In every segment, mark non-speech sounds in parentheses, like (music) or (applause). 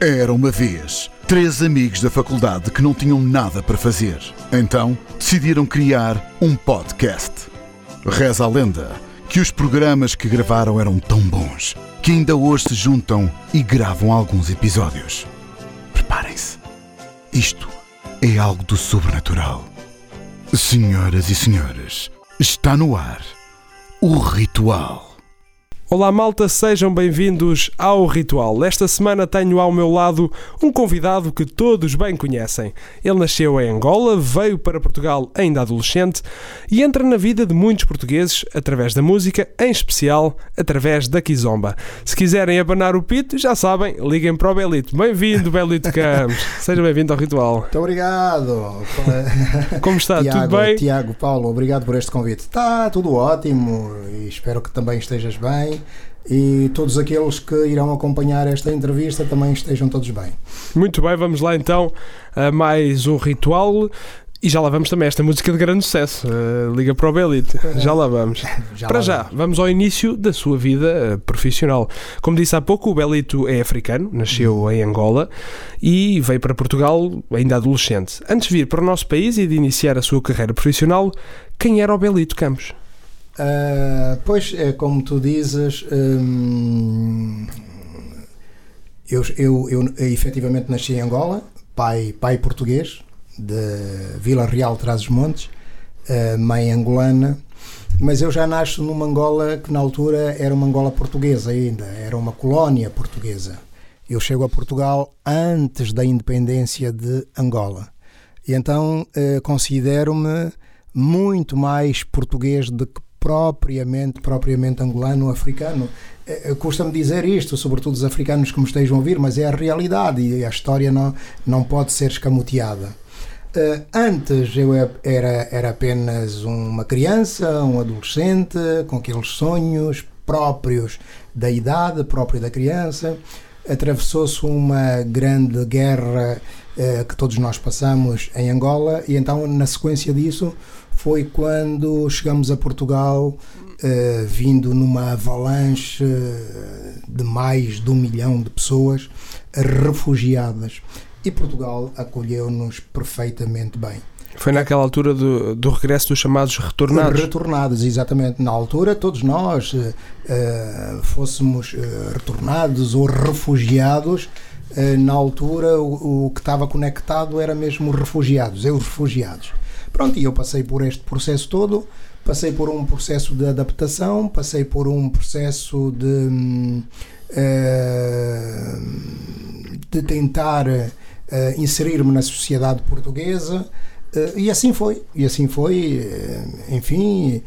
Era uma vez três amigos da faculdade que não tinham nada para fazer. Então decidiram criar um podcast. Reza a lenda que os programas que gravaram eram tão bons que ainda hoje se juntam e gravam alguns episódios. Preparem-se. Isto é algo do sobrenatural. Senhoras e senhores, está no ar o ritual. Olá malta, sejam bem-vindos ao Ritual. Esta semana tenho ao meu lado um convidado que todos bem conhecem. Ele nasceu em Angola, veio para Portugal ainda adolescente e entra na vida de muitos portugueses através da música, em especial através da Kizomba. Se quiserem abanar o pito, já sabem, liguem para o Belito. Bem-vindo, Belito Campos. (laughs) Seja bem-vindo ao Ritual. Muito obrigado. (laughs) Como está? Tiago, tudo bem? Tiago, Paulo, obrigado por este convite. Está tudo ótimo e espero que também estejas bem e todos aqueles que irão acompanhar esta entrevista também estejam todos bem. Muito bem, vamos lá então a mais um ritual. E já lá vamos também a esta música de grande sucesso, uh, Liga para o Belite. (laughs) Já lá vamos. Já para lá já, vamos. vamos ao início da sua vida uh, profissional. Como disse há pouco, o Belito é africano, nasceu em Angola e veio para Portugal ainda adolescente. Antes de vir para o nosso país e de iniciar a sua carreira profissional, quem era o Belito Campos? Ah, pois é como tu dizes, hum, eu, eu, eu efetivamente nasci em Angola, pai, pai português, de Vila Real Trás-os-Montes, ah, mãe angolana, mas eu já nasço numa Angola que na altura era uma Angola portuguesa ainda, era uma colónia portuguesa. Eu chego a Portugal antes da independência de Angola. E então eh, considero-me muito mais português do que propriamente, propriamente angolano africano. Eh, eh, Custa-me dizer isto, sobretudo os africanos que me estejam a ouvir, mas é a realidade e a história não, não pode ser escamoteada. Eh, antes eu e- era, era apenas uma criança, um adolescente, com aqueles sonhos próprios da idade, própria da criança. Atravessou-se uma grande guerra eh, que todos nós passamos em Angola, e então, na sequência disso, foi quando chegamos a Portugal, eh, vindo numa avalanche eh, de mais de um milhão de pessoas refugiadas. E Portugal acolheu-nos perfeitamente bem. Foi naquela altura do, do regresso dos chamados retornados. Retornados, exatamente. Na altura, todos nós eh, fôssemos eh, retornados ou refugiados. eh, na altura, o, o que estava conectado era mesmo refugiados, eu refugiados. Pronto, e eu passei por este processo todo. Passei por um processo de adaptação, passei por um processo de, hum, eh, de tentar eh, inserir-me na sociedade portuguesa. Eh, e assim foi, e assim foi, enfim,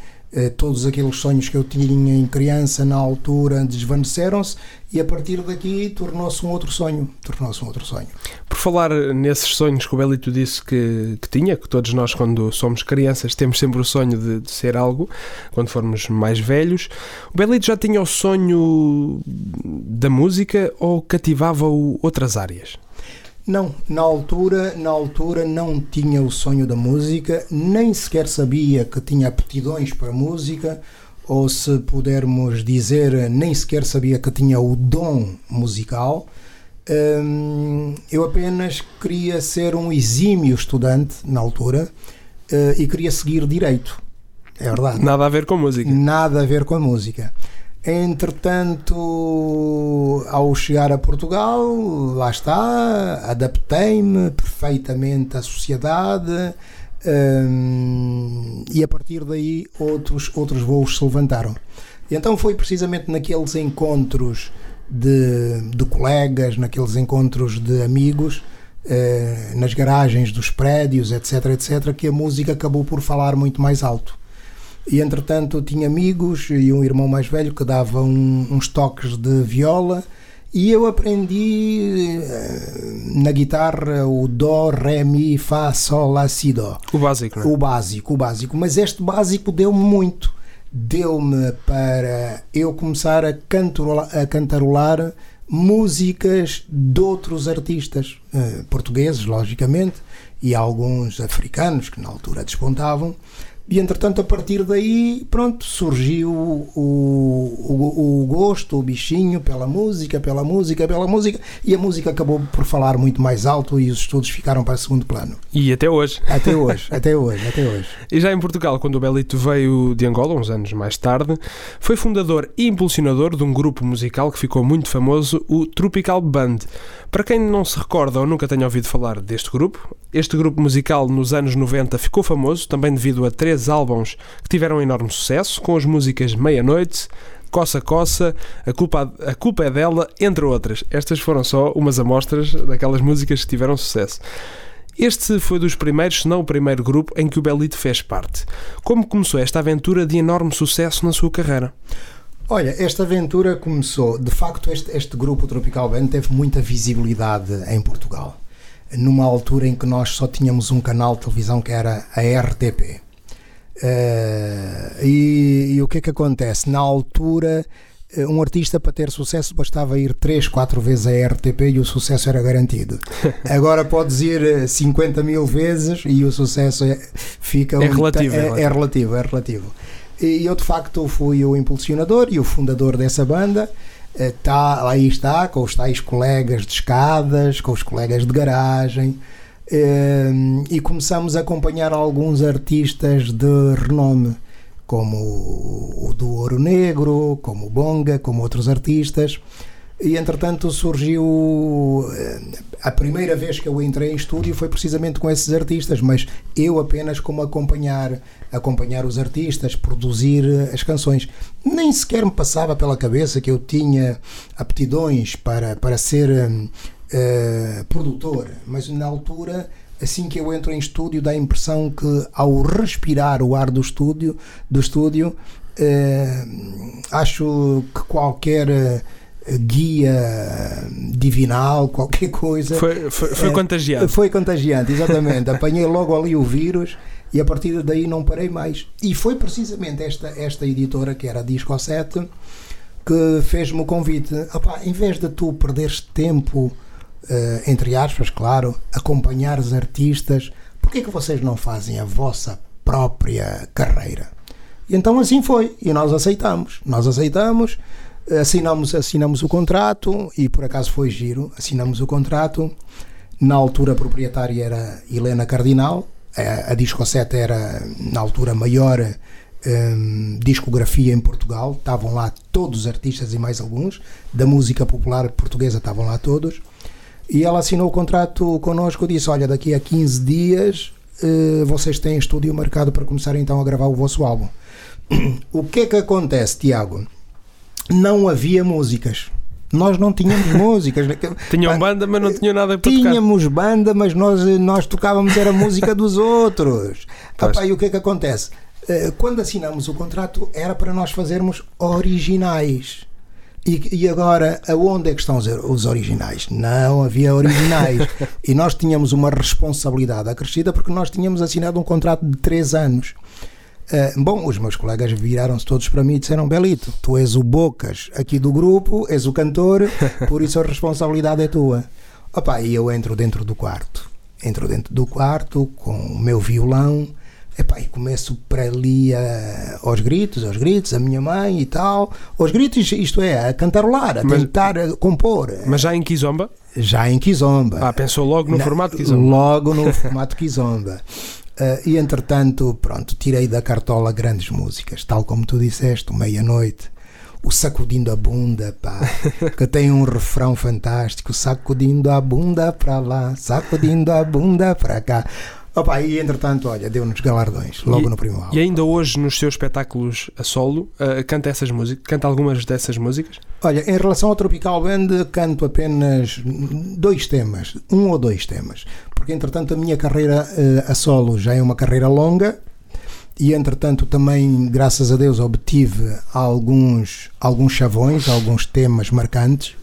todos aqueles sonhos que eu tinha em criança na altura desvaneceram-se e a partir daqui tornou-se um outro sonho, tornou-se um outro sonho. Por falar nesses sonhos que o Belito disse que, que tinha, que todos nós, quando somos crianças, temos sempre o sonho de, de ser algo, quando formos mais velhos, o Belito já tinha o sonho da música ou cativava-o outras áreas? Não, na altura, na altura não tinha o sonho da música, nem sequer sabia que tinha aptidões para música, ou se pudermos dizer, nem sequer sabia que tinha o dom musical. Hum, eu apenas queria ser um exímio estudante na altura eh, e queria seguir direito. É verdade. Nada a ver com música. Nada a ver com a música. Entretanto, ao chegar a Portugal, lá está, adaptei-me perfeitamente à sociedade hum, e a partir daí outros, outros voos se levantaram. E então foi precisamente naqueles encontros de, de colegas, naqueles encontros de amigos, eh, nas garagens dos prédios, etc., etc., que a música acabou por falar muito mais alto. E entretanto tinha amigos e um irmão mais velho que dava um- uns toques de viola e eu aprendi eh, na guitarra o Dó, Ré, Mi, Fá, Sol, Lá, Si, Dó. O básico, não é? O básico, o básico. Mas este básico deu-me muito. Deu-me para eu começar a cantarolar, a cantarolar músicas de outros artistas, eh, portugueses, logicamente, e alguns africanos que na altura despontavam, E entretanto, a partir daí, pronto, surgiu o, o, o, gosto, o bichinho pela música, pela música, pela música, e a música acabou por falar muito mais alto e os estudos ficaram para segundo plano. E até hoje. Até hoje, até hoje, até hoje. (laughs) E já em Portugal, quando o Belito veio de Angola, uns anos mais tarde, foi fundador e impulsionador de um grupo musical que ficou muito famoso, o Tropical Band. Para quem não se recorda ou nunca tenha ouvido falar deste grupo, este grupo musical nos anos 90 ficou famoso também devido a três álbuns que tiveram enorme sucesso, com as músicas Meia-Noite, Coça Coça, a culpa, a culpa é dela, entre outras. Estas foram só umas amostras daquelas músicas que tiveram sucesso. Este foi dos primeiros, se não o primeiro grupo em que o Belito fez parte. Como começou esta aventura de enorme sucesso na sua carreira? Olha, esta aventura começou, de facto, este, este grupo Tropical Band teve muita visibilidade em Portugal, numa altura em que nós só tínhamos um canal de televisão que era a RTP. Uh, e, e, o que é que acontece? Na altura, eh, um artista para ter sucesso bastava ir 3, 4 vezes a RTP e o sucesso era garantido. (laughs) Agora podes ir 50 eh, mil vezes e o sucesso é, fica é, um, relativo, é, é, é relativo, é relativo. E eu de facto fui o impulsionador e o fundador dessa banda. Tá, aí está, com os tais colegas de escadas, com os colegas de garagem, e começamos a acompanhar alguns artistas de renome, como o do Ouro Negro, como o Bonga, como outros artistas. E entretanto surgiu. Eh, a primeira vez que eu entrei em estúdio foi precisamente com esses artistas, mas eu apenas como acompanhar, acompanhar os artistas, produzir eh, as canções. Nem sequer me passava pela cabeça que eu tinha aptidões para, para ser uh, produtor, mas na altura assim que eu entro em estúdio dá a impressão que ao respirar o ar do estúdio do estúdio uh, acho que qualquer guia divinal, (laughs) qualquer coisa. Foi, foi, foi é, contagiante. Foi contagiante, exatamente. Apanhei logo ali o vírus e a partir daí não parei mais. E foi precisamente esta, esta editora, que era a Disco 7, que fez-me o convite. Em vez de tu perderes tempo, entre aspas, claro, acompanhar os artistas, por que vocês não fazem a vossa própria carreira? E então assim foi, e nós aceitamos. Nós aceitamos assinamos, assinamos o contrato e por acaso foi giro. Assinamos o contrato. Na altura a proprietária era Helena Cardinal, a, a Disco 7 era na altura maior um, discografia em Portugal. Estavam lá todos os artistas e mais alguns da música popular portuguesa, estavam lá todos. E ela assinou o contrato connosco. Disse: Olha, daqui a 15 dias uh, vocês têm estúdio marcado para começar então a gravar o vosso álbum. (clears throat) o que é que acontece, Tiago? não havia músicas. Nós não tínhamos (laughs) músicas. Tinham banda, mas não tinham nada para Tínhamos tocar. banda, mas nós, nós tocávamos era a música dos (laughs) outros. Epá, e o que é que acontece? Eh, quando assinamos o contrato, era para nós fazermos originais. E, e, agora, aonde é que estão os originais? Não havia originais. (laughs) e nós tínhamos uma responsabilidade acrescida porque nós tínhamos assinado um contrato de 3 anos. Uh, bom, os meus colegas viraram-se todos para mim e disseram: Belito, tu és o Bocas aqui do grupo, és o cantor, por isso a responsabilidade é tua. Opa, e eu entro dentro do quarto. Entro dentro do quarto com o meu violão epá, e começo para ali a, aos gritos, aos gritos, a minha mãe e tal. Aos gritos, isto é, a cantarolar, a mas, tentar a compor. Mas já em Kizomba? Já em Kizomba. Ah, pensou logo no Na, formato Kizomba? Logo no (laughs) formato Kizomba. Uh, e entretanto, pronto, tirei da cartola grandes músicas, tal como tu disseste, Meia-Noite, o Sacudindo a Bunda, pá, (laughs) que tem um refrão fantástico: Sacudindo a bunda para lá, sacudindo a bunda para cá. Opa, e entretanto, olha, deu-nos galardões logo e, no primeiro álbum. E ainda hoje, nos seus espetáculos a solo, uh, canta essas músicas? Canta algumas dessas músicas? Olha, em relação ao Tropical Band, canto apenas dois temas, um ou dois temas, porque entretanto a minha carreira uh, a solo já é uma carreira longa e entretanto também, graças a Deus, obtive alguns, alguns chavões, alguns temas marcantes,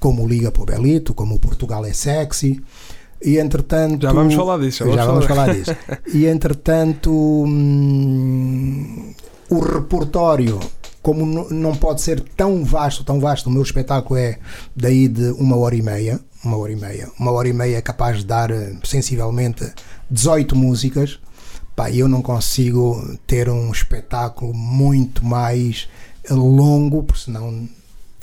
como Liga para o Belito, como Portugal é Sexy. E entretanto. Já vamos falar disso. Já, já vamos falar, falar disso. (laughs) E entretanto, hum, o repertório, como não pode ser tão vasto, tão vasto, o meu espetáculo é daí de uma hora e meia. Uma hora e meia. Uma hora e meia é capaz de dar eh, sensivelmente 18 músicas. Pá, eu não consigo ter um espetáculo muito mais longo, porque senão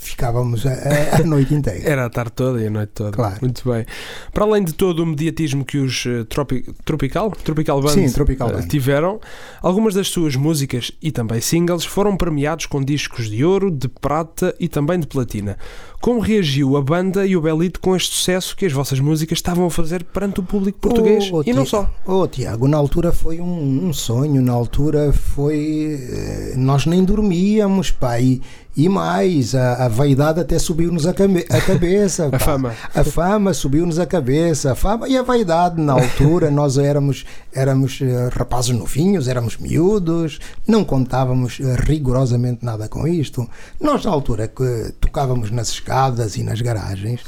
ficávamos a, a, noite inteira. Era a tarde toda e a noite toda. Claro. Muito bem. Para além de todo o mediatismo que os uh, tropi Tropical, Tropical Band, Sim, Tropical uh, Band. tiveram, algumas das suas músicas e também singles foram premiados com discos de ouro, de prata e também de platina. Como reagiu a banda e o Belito com este sucesso que as vossas músicas estavam a fazer perante o público português Oh, oh, e não só? Oh, Tiago, na altura foi um, um sonho, na altura foi. eh, Nós nem dormíamos, pá, e, e mais, a, a vaidade até subiu-nos a, a cabeça. (laughs) A fama. A fama subiu-nos a cabeça, a fama e a vaidade na altura. nós éramos, éramos eh, rapazes novinhos, éramos miúdos, não contávamos eh, rigorosamente nada com isto. Nós, na altura que tocávamos nas escadas e nas garagens,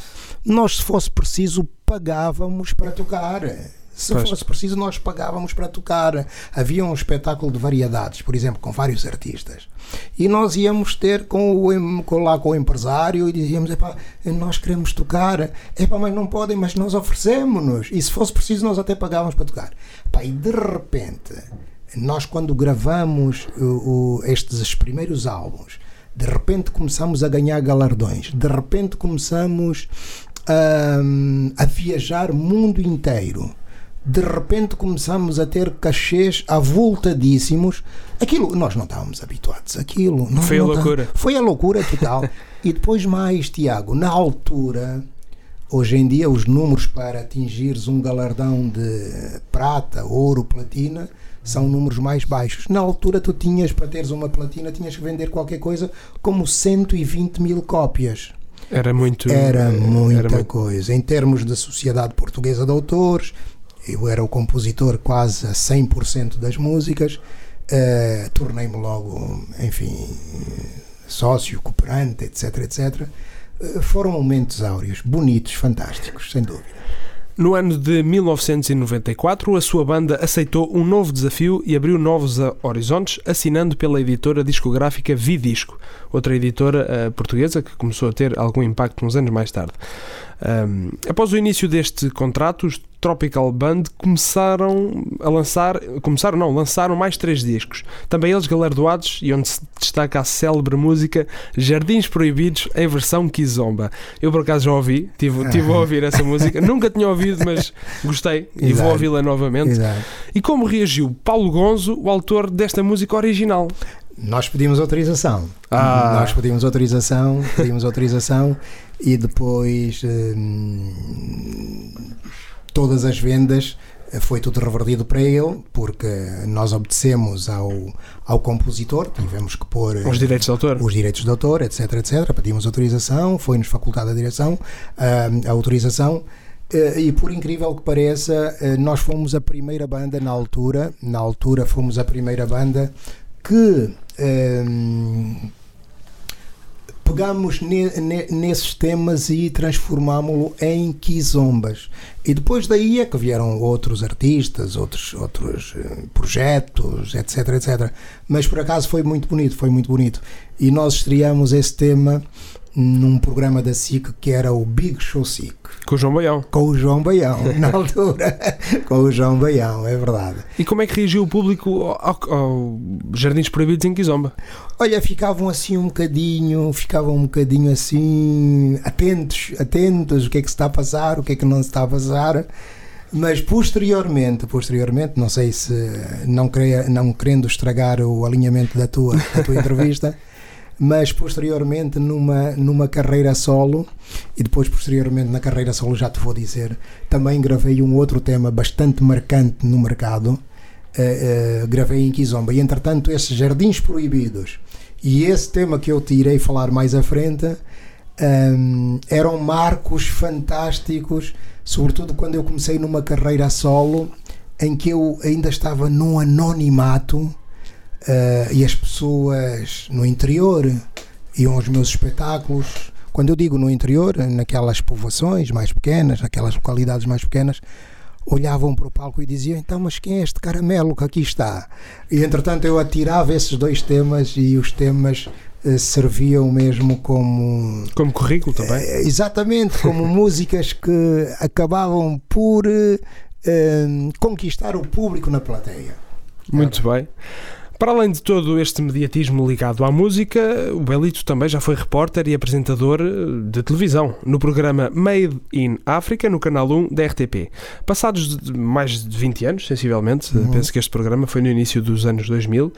nós, se fosse preciso, pagávamos para tocar. Se Pois. fosse preciso, nós pagávamos para tocar. Havia um espetáculo de variedades, por exemplo, com vários artistas. E nós íamos ter com o, com, lá com o empresário e dizíamos: Epá, nós queremos tocar. Epá, mas não podem, mas nós oferecemos-nos. E se fosse preciso, nós até pagávamos para tocar. Epá, e de repente, nós quando gravamos o- o- estes primeiros álbuns, de repente começamos a ganhar galardões, de repente começamos hum, a viajar mundo inteiro. De repente começamos a ter cachês avultadíssimos. Aquilo, nós não estávamos habituados àquilo. Nós Foi a não tá- loucura. Foi a loucura total. (laughs) e depois mais, Tiago, na altura, hoje em dia, os números para atingires um galardão de prata, ouro, platina, são números mais baixos. Na altura, tu tinhas, para teres uma platina, tinhas que vender qualquer coisa como 120 mil cópias. Era muito. Era muita era muito- coisa. Em termos da Sociedade Portuguesa de Autores, eu era o compositor quase a 100% das músicas. eh, Tornei-me logo, enfim, sócio, cooperante, etc, etc. Eh, foram momentos áureos, bonitos, fantásticos, sem dúvida. No ano de 1994, a sua banda aceitou um novo desafio e abriu novos horizontes, assinando pela editora discográfica Vidisco, outra editora ah, portuguesa que começou a ter algum impacto uns anos mais tarde. Ahm, após o início deste contrato, os Tropical Band começaram a lançar, começaram não, lançaram mais três discos, também eles galardoados e onde se destaca a célebre música Jardins Proibidos em versão Kizomba. Eu por acaso já ouvi, tive, tive a (laughs) ouvir essa música, nunca tinha ouvido, mas gostei e vou Exato. ouvi-la novamente. Exato. E como reagiu Paulo Gonzo, o autor desta música original? Nós pedimos autorização. Ah. Nós pedimos autorização, pedimos autorização e depois hum, todas as vendas eh, foi tudo revertido para ele porque nós obedecemos ao, ao compositor, tivemos que pôr eh, Os direitos de autor? os direitos de autor, etc, etc. Pedimos autorização, foi-nos facultada a direção, ah, a autorização. eh, E por incrível que pareça, nós fomos a primeira banda na altura, na altura fomos a primeira banda que ehm, pegamos ne- ne- nesses temas e transformámo-lo em quizombas. E depois daí é que vieram outros artistas, outros, outros eh, projetos, etc, etc. Mas por acaso foi muito bonito, foi muito bonito. E nós estreamos esse tema num programa da SIC que era o Big Show SIC, Com o João Baião. com o João Baião, (laughs) na altura, com o João Baião, é verdade. E como é que reagiu o público ao, ao Jardins Proibidos em Kizomba? Olha, ficavam assim um bocadinho, ficavam um bocadinho assim atentos, atentos, o que é que se está a passar, o que é que não se está a passar. Mas posteriormente, posteriormente, não sei se não, queria, não querendo estragar o alinhamento da tua, da tua (laughs) entrevista, mas posteriormente numa, numa carreira solo, e depois posteriormente na carreira solo já te vou dizer, também gravei um outro tema bastante marcante no mercado, eh, eh, gravei em Kizomba, e entretanto esses Jardins Proibidos e esse tema que eu te irei falar mais à frente hum, eram marcos fantásticos, sobretudo quando eu comecei numa carreira solo em que eu ainda estava num anonimato eh, e as pessoas no interior iam aos meus espetáculos. Quando eu digo no interior, naquelas povoações mais pequenas, naquelas localidades mais pequenas, olhavam para o palco e diziam: Então, mas quem é este caramelo que aqui está? E entretanto eu atirava esses dois temas e os temas eh, serviam mesmo como. Como currículo também? eh, exatamente, como (laughs) músicas que acabavam por eh, conquistar o público na plateia. Muito bem. Para além de todo este mediatismo ligado à música, o Belito também já foi repórter e apresentador eh, de televisão no programa Made in Africa, no canal 1 da RTP. Passados de mais de 20 anos, sensivelmente, Uhum. penso que este programa foi no início dos anos 2000,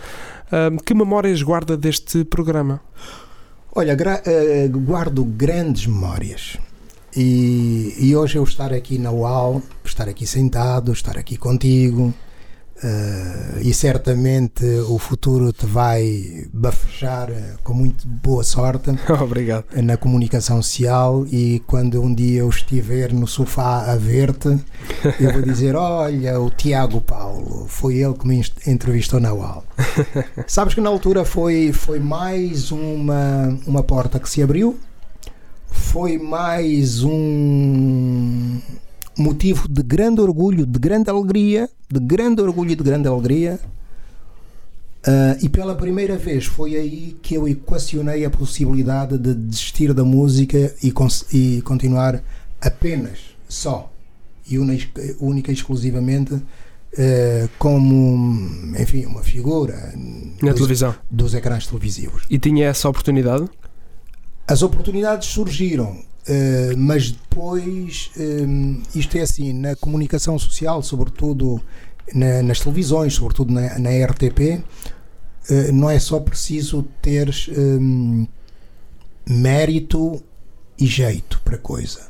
ah, que memórias guarda deste programa? Olha, eh, guardo grandes memórias. E, e hoje eu estar aqui na UAL, estar aqui sentado, estar aqui contigo, eh, e certamente o futuro te vai bafejar eh, com muito boa sorte (laughs) Obrigado. na comunicação social e quando um dia eu estiver no sofá a ver-te, eu vou dizer, (laughs) olha, o Tiago Paulo, foi ele que me entrevistou na UAL. (laughs) Sabes que na altura foi, foi mais uma, uma porta que se abriu, foi mais um motivo de grande orgulho, de grande alegria, de grande orgulho e de grande alegria. Ah, e pela primeira vez foi aí que eu equacionei a possibilidade de desistir da música e, e continuar apenas, só e única, e exclusivamente eh, como, enfim, uma figura Na dos, televisão. dos ecrãs televisivos. E tinha essa oportunidade? As oportunidades surgiram, eh, mas depois eh, isto é assim, na comunicação social, sobretudo na- nas televisões, sobretudo na, na RTP, eh, não é só preciso teres eh, mérito e jeito para coisa.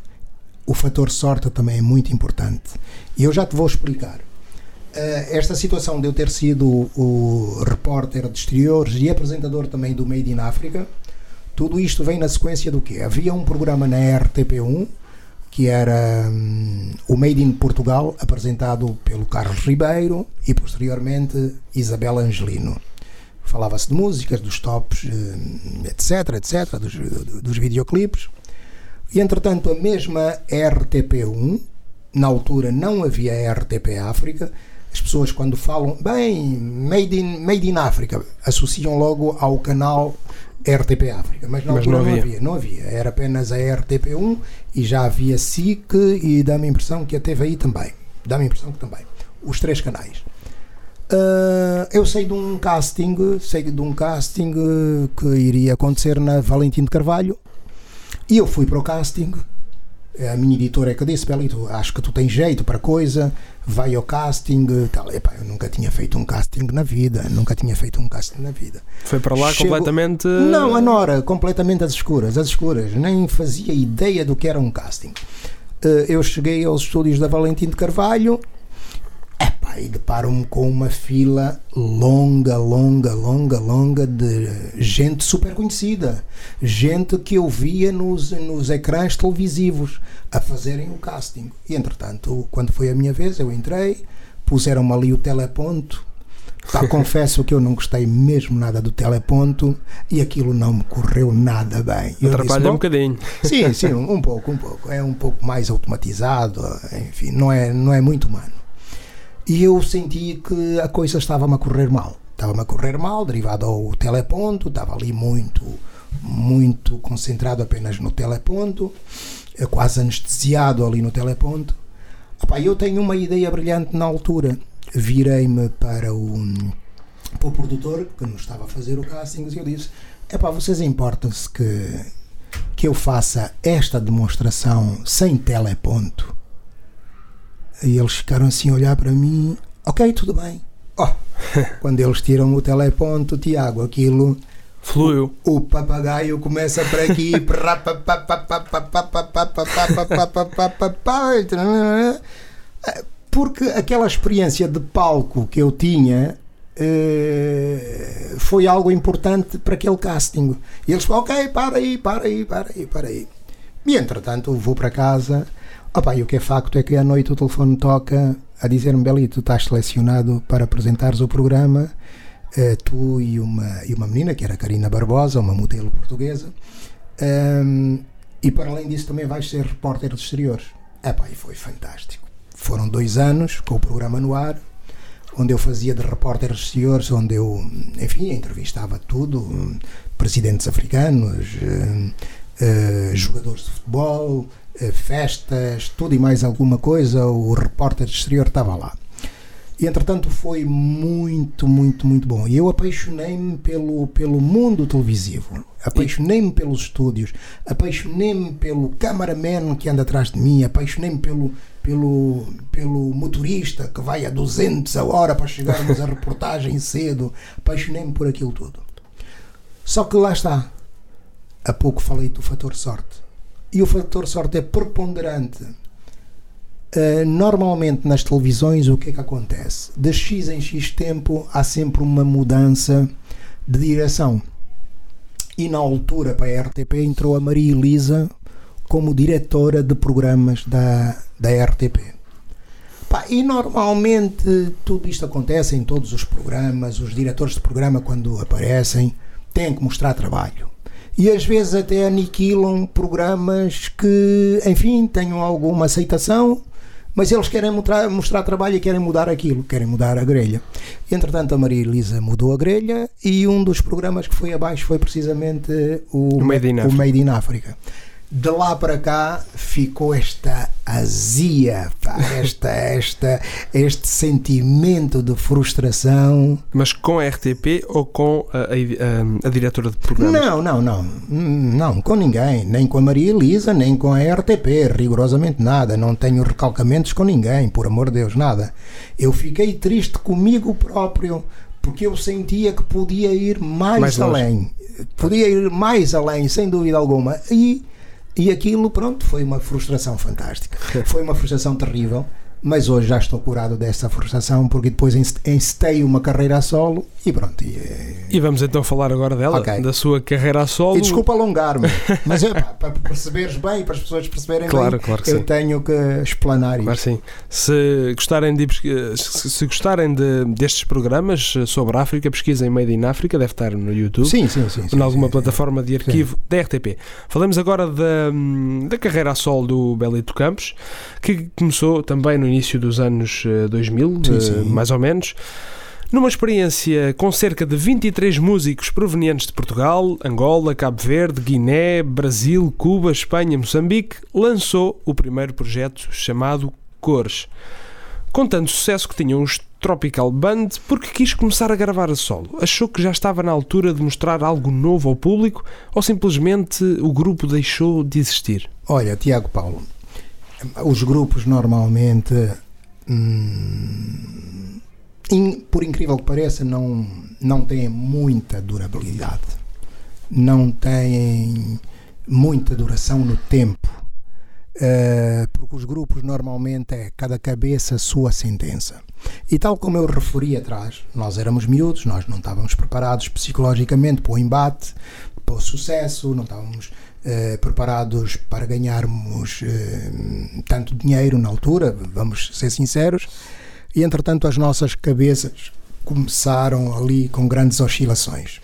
O fator sorte também é muito importante. E eu já te vou explicar. Eh, esta situação de eu ter sido o repórter de exteriores e apresentador também do Made in Africa, tudo isto vem na sequência do quê? Havia um programa na RTP1 que era hum, o Made in Portugal, apresentado pelo Carlos Ribeiro e posteriormente Isabel Angelino. Falava-se de músicas, dos tops, hum, etc, etc, dos, dos videoclipes. E entretanto, a mesma RTP1, na altura não havia RTP África, as pessoas quando falam, bem, Made in, made in África, associam logo ao canal RTP África, mas na Mas altura não não havia. havia. não havia, era apenas a RTP1 e já havia SIC e dá-me a impressão que a TVI também, dá-me a impressão que também, os três canais. Ah, eu sei de um casting, sei de um casting que iria acontecer na Valentim de Carvalho e eu fui para o casting. A minha editora é que disse: Belito, acho que tu tens jeito para coisa, vai ao casting. Tal. Epá, eu nunca tinha feito um casting na vida, nunca tinha feito um casting na vida. Foi para lá Chego- completamente. Não, a Nora, completamente às escuras, às escuras, nem fazia ideia do que era um casting. Eh, Eu cheguei aos estúdios da Valentim de Carvalho epá, e deparo-me com uma fila longa, longa, longa, longa de gente super conhecida, gente que eu via nos, nos ecrãs televisivos a fazerem o casting. E entretanto, quando foi a minha vez, eu entrei, puseram-me ali o teleponto. Pá, (laughs) confesso que eu não gostei mesmo nada do teleponto e aquilo não me correu nada bem. Eu Atrapalha disse, um "Bom, bocadinho. Sim, sim, um (laughs) um pouco, um pouco. É um pouco mais automatizado, enfim, não é, não é muito humano. E eu senti que a coisa estava-me a correr mal. Estava-me a correr mal, derivado ao teleponto, estava ali muito, muito concentrado apenas no teleponto, eh, quase anestesiado ali no teleponto. Epá, eu tenho uma ideia brilhante na altura. Virei-me para o, para o produtor, que nos estava a fazer o casting, e eu disse: Epá, vocês importam-se que, que eu faça esta demonstração sem teleponto? E eles ficaram assim a olhar para mim: Ok, tudo bem. Oh, quando eles tiram o teleponto, Tiago, aquilo Fluiu. o papagaio começa por aqui porque aquela experiência de palco que eu tinha eh, foi algo importante para aquele casting e eles falam, ok, para aí, para aí, para aí, para aí e entretanto vou para casa opa, e o que é facto é que à noite o telefone toca a dizer-me, Belito, estás selecionado para apresentares o programa eh, tu e uma, e uma menina, que era Karina Barbosa, uma modelo portuguesa. Ehm, e para além disso também vais ser repórter dos exteriores. E foi fantástico. Foram dois anos com o programa no ar, onde eu fazia de repórter dos exteriores, onde eu, enfim, entrevistava tudo, presidentes africanos, hum, eh, jogadores de futebol, festas, tudo e mais alguma coisa, o repórter exterior estava lá. E entretanto foi muito, muito, muito bom. E eu apaixonei-me pelo, pelo mundo televisivo, apaixonei-me pelos estúdios, apaixonei-me pelo cameraman que anda atrás de mim, apaixonei-me pelo, pelo, pelo motorista que vai a 200 a hora para chegarmos à (laughs) reportagem cedo. Apaixonei-me por aquilo tudo. Só que lá está. Há pouco falei do fator sorte. E o fator sorte é preponderante Uh, normalmente nas televisões o que é que acontece? De X em X tempo há sempre uma mudança de direção. E na altura para a RTP entrou a Maria Elisa como diretora de programas da, da RTP. Pá, e normalmente tudo isto acontece em todos os programas, os diretores de programa quando aparecem têm que mostrar trabalho. E às vezes até aniquilam programas que, enfim, tenham alguma aceitação mas eles querem mostrar, mostrar trabalho e querem mudar aquilo, querem mudar a grelha. Entretanto, a Maria Elisa mudou a grelha e um dos programas que foi abaixo foi precisamente o, o Made in o Made in África de lá para cá ficou esta azia, esta, (laughs) esta, este sentimento de frustração. Mas com a RTP ou com a, a, a, diretora de programas? Não, não, não. Não, com ninguém. Nem com a Maria Elisa, nem com a RTP. Rigorosamente nada. Não tenho recalcamentos com ninguém, por amor de Deus, nada. Eu fiquei triste comigo próprio porque eu sentia que podia ir mais, mais além. Podia ir mais além, sem dúvida alguma. E e aquilo, pronto, foi uma frustração fantástica. (laughs) Foi uma frustração terrível mas hoje já estou curado dessa frustração porque depois encetei uma carreira a solo e pronto. E, eh, e vamos então falar agora dela, okay. da sua carreira a solo. E desculpa alongar-me, mas é, para perceberes bem, para as pessoas perceberem claro, bem, claro eu sim. tenho que explanar claro isto. Sim. Se gostarem, de, se gostarem de, destes programas sobre a África, pesquisem Made in África, deve estar no YouTube, sim, sim, sim, sim em alguma sim, plataforma de arquivo da RTP. Falamos agora da, da carreira a solo do Belito Campos, que começou também no início dos anos anos 2000, sim, sim. mais ou menos. Numa experiência com cerca de 23 músicos provenientes de Portugal, Angola, Cabo Verde, Guiné, Brasil, Cuba, Espanha, Moçambique, lançou o primeiro projeto chamado Cores. Com tanto sucesso que tinha uns Tropical Band, porque quis começar a gravar a solo. Achou que já estava na altura de mostrar algo novo ao público ou simplesmente o grupo deixou de existir? Olha, Tiago Paulo, os grupos normalmente hum, in, por incrível que pareça, não, não têm muita durabilidade, não têm muita duração no tempo. Uh, porque os grupos normalmente é cada cabeça sua sentença. E tal como eu referi atrás, nós éramos miúdos, nós não estávamos preparados psicologicamente para o embate, para o sucesso, não estávamos eh, preparados para ganharmos uh, tanto dinheiro na altura, vamos ser sinceros, e entretanto as nossas cabeças começaram ali com grandes oscilações.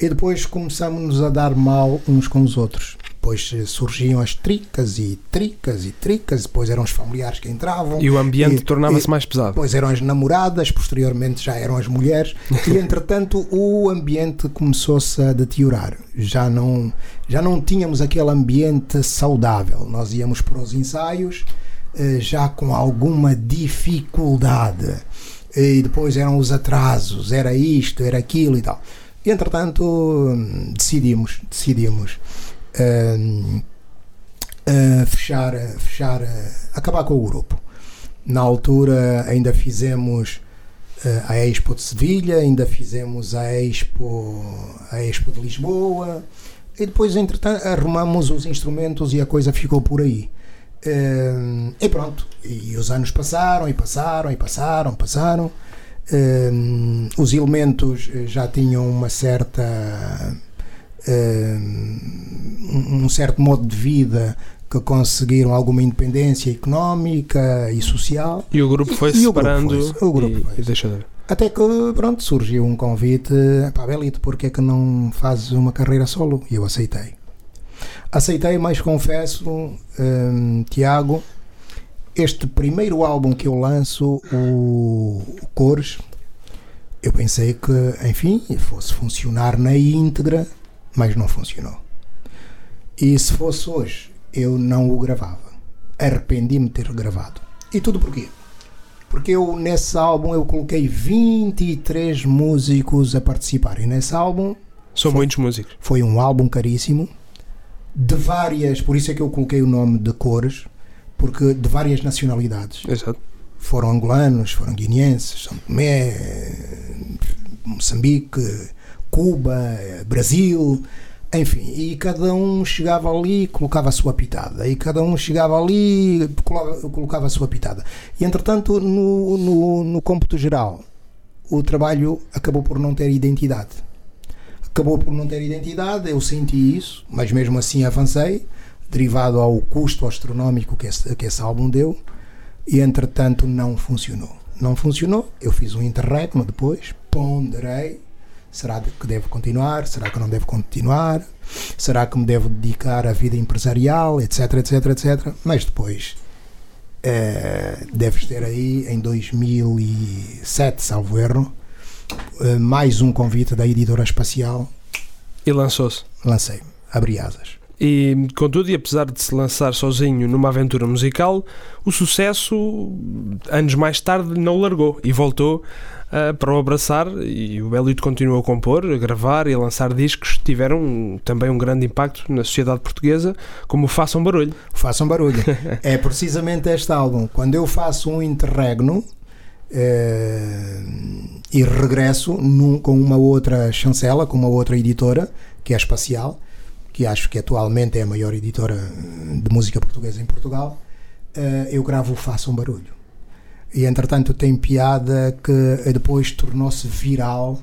E depois começamos a dar mal uns com os outros depois surgiam as tricas e tricas e tricas, depois eram os familiares que entravam. E o ambiente tornava-se mais pesado. Depois eram as namoradas, posteriormente já eram as mulheres, e (laughs) entretanto o ambiente começou-se a deteriorar. Já não, já não tínhamos aquele ambiente saudável. Nós íamos para os ensaios eh, já com alguma dificuldade. E depois eram os atrasos, era isto, era aquilo e tal. E entretanto decidimos, decidimos uh, uh, fechar, fechar, acabar com o grupo. Na altura ainda fizemos a Expo de Sevilha, ainda fizemos a Expo, a Expo de Lisboa e depois entretanto arrumamos os instrumentos e a coisa ficou por aí. Uh, e pronto, e os anos passaram e passaram e passaram, passaram. Uh, os elementos já tinham uma certa um certo modo de vida que conseguiram alguma independência económica e social. E o grupo foi se separando o grupo foi, o grupo e, foi. e. Até que, pronto, surgiu um convite, pá, Belito, porque é que não fazes uma carreira solo? E eu aceitei. Aceitei, mas confesso, um, Tiago, este primeiro álbum que eu lanço, o Cores, eu pensei que, enfim, fosse funcionar na íntegra mas não funcionou. E se fosse hoje, eu não o gravava. Arrependi-me de ter gravado. E tudo porquê? Porque eu, nesse álbum, eu coloquei 23 músicos a participarem. Nesse álbum, São muitos músicos. foi um álbum caríssimo, de várias, por isso é que eu coloquei o nome de cores, porque de várias nacionalidades. Exato. Foram angolanos, foram guineenses, São Tomé, Moçambique, Cuba, Brasil, enfim, e cada um chegava ali e colocava a sua pitada, e cada um chegava ali e colocava, a sua pitada. E entretanto, no, no, no cômputo geral, o trabalho acabou por não ter identidade. Acabou por não ter identidade, eu senti isso, mas mesmo assim avancei, derivado ao custo astronómico que esse, que esse álbum deu, e entretanto não funcionou. Não funcionou, eu fiz um interregno depois, ponderei, será que devo continuar, será que não devo continuar, será que me devo dedicar à vida empresarial, etc, etc, etc. Mas depois, eh, deves ter aí em 2007, salvo erro, eh, mais um convite da editora espacial, E lançou-se. lancei, abri asas. E, contudo, e apesar de se lançar sozinho numa aventura musical, o sucesso, anos mais tarde, não largou e voltou ah, para o abraçar. E o Elliot continuou a compor, a gravar e a lançar discos que tiveram também um grande impacto na sociedade portuguesa, como o Façam Barulho. Façam barulho. (laughs) é precisamente este álbum. Quando eu faço um interregno eh, e regresso num- com uma outra chancela, com uma outra editora, que é a Espacial, que acho que atualmente é a maior editora de música portuguesa em Portugal, eh, eu gravo o Façam Barulho. E entretanto tem piada que depois tornou-se viral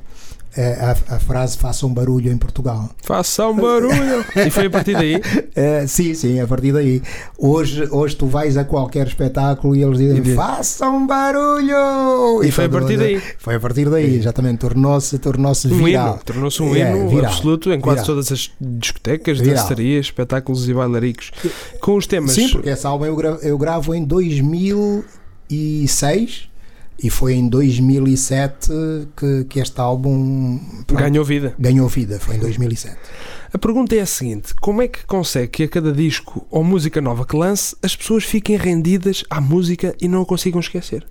eh, a, a frase Façam Barulho em Portugal. Façam barulho! (laughs) e foi a partir daí. É, sim, sim, a partir daí. Hoje, hoje tu vais a qualquer espetáculo e eles dizem E diz- façam barulho! E foi a partir daí. Foi a partir daí, exatamente. Tornou-se tornou Um viral. hino, tornou-se um É, hino viral. absoluto em quase Viral. todas as discotecas, Viral. espetáculos e bailaricos. Com os temas. Sim, porque esse álbum eu, gra- eu gravo em 2006 e foi em 2007 que, que este álbum pronto, ganhou vida. ganhou vida. Foi em 2007. A pergunta é a seguinte: como é que consegue que a cada disco ou música nova que lance as pessoas fiquem rendidas à música e não a consigam esquecer?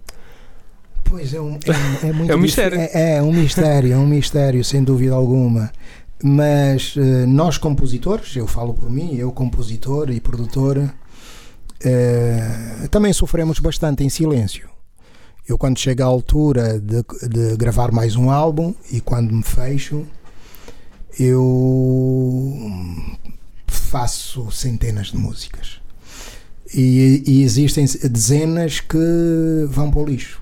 Pois é, um, é, um- é muito (laughs) É um mistério. É, é um mistério, é um mistério, sem dúvida alguma. Mas eh, nós compositores, eu falo por mim, eu compositor e produtor, eh, também sofremos bastante em silêncio. Eu quando chega à altura de, de gravar mais um álbum e quando me fecho, eu faço centenas de músicas. E, e existem dezenas que vão para o lixo.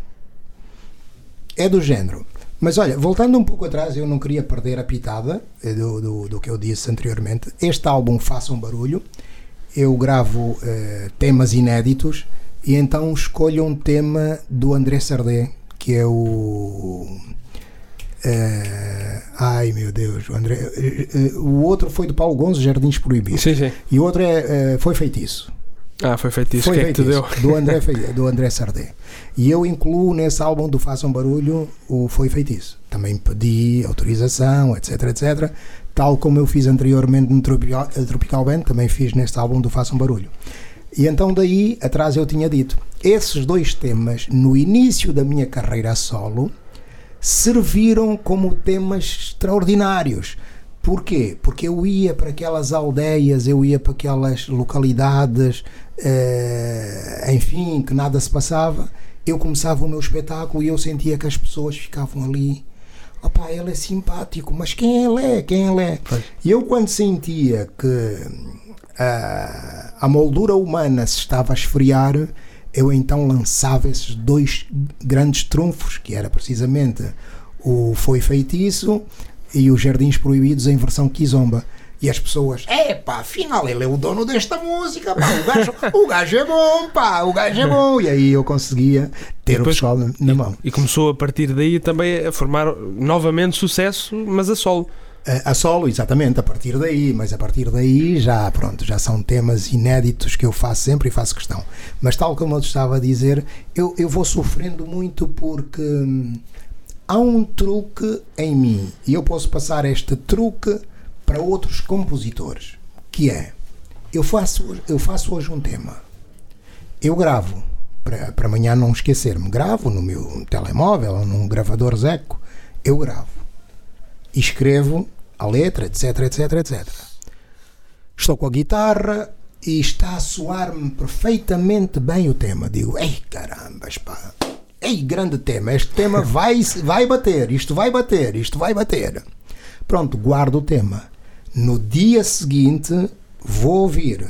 É do género. Mas olha, voltando um pouco atrás, eu não queria perder a pitada eh, do, do, do que eu disse anteriormente. Este álbum Faça um Barulho, eu gravo eh, temas inéditos e então escolho um tema do André Sardé, que é o. eh, ai meu Deus, o André. eh, eh, o outro foi do Paulo Gonzo, Jardins Proibidos. Sim, sim. E o outro é, foi feitiço. Ah, foi feito isso. O Foi que é que te deu? feitiço, do André, (laughs) do André Sardé. E eu incluo nesse álbum do Façam Barulho o Foi Feitiço. Também pedi autorização, etc, etc. Tal como eu fiz anteriormente no Tropical, Tropical Band, também fiz neste álbum do Façam Barulho. E então daí atrás eu tinha dito, esses dois temas no início da minha carreira solo serviram como temas extraordinários. Porquê? Porque eu ia para aquelas aldeias, eu ia para aquelas localidades, eh, enfim, que nada se passava. Eu começava o meu espetáculo e eu sentia que as pessoas ficavam ali. Opá, ele é simpático, mas quem ele é? Quem ele é? Pois. E eu quando sentia que ah, a moldura humana se estava a esfriar, eu então lançava esses dois grandes trunfos, que era precisamente o Foi Feitiço e os Jardins Proibidos em versão Kizomba. E as pessoas, é pá, afinal ele é o dono desta música, pá, o gajo, o gajo é bom, pá, o gajo é bom. E aí eu conseguia ter o depois- pessoal na, na mão. E começou a partir daí também a formar novamente sucesso, mas a solo. A, solo, exatamente, a partir daí, mas a partir daí já, pronto, já são temas inéditos que eu faço sempre e faço questão. Mas tal como eu estava a dizer, eu, eu vou sofrendo muito porque hum, há um truque em mim e eu posso passar este truque para outros compositores, que é, eu faço, eu faço hoje um tema, eu gravo, para, para amanhã não esquecer-me. Gravo no meu telemóvel ou num gravador Zeco. Eu gravo. E escrevo a letra, etc, etc, etc. Estou com a guitarra e está a soar-me perfeitamente bem o tema. Digo, ei carambas, pá. Ei, grande tema. Este tema (laughs) vai, vai bater. Isto vai bater. Isto vai bater. Pronto, guardo o tema. No dia seguinte, vou ouvir.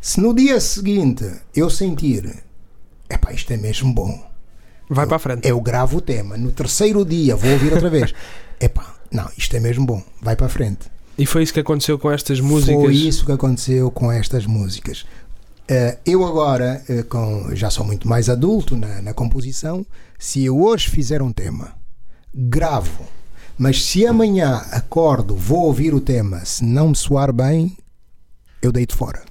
Se no dia seguinte eu sentir, epá, isto é mesmo bom. Vai para a frente. Eu gravo o tema. No terceiro dia vou ouvir outra vez. (laughs) Epá, não, isto é mesmo bom. Vai para a frente. E foi isso que aconteceu com estas músicas? Foi isso que aconteceu com estas músicas. Uh, eu agora, uh, com, já sou muito mais adulto na, na, composição, se eu hoje fizer um tema, gravo, mas se amanhã acordo, vou ouvir o tema, se não me soar bem, eu deito fora.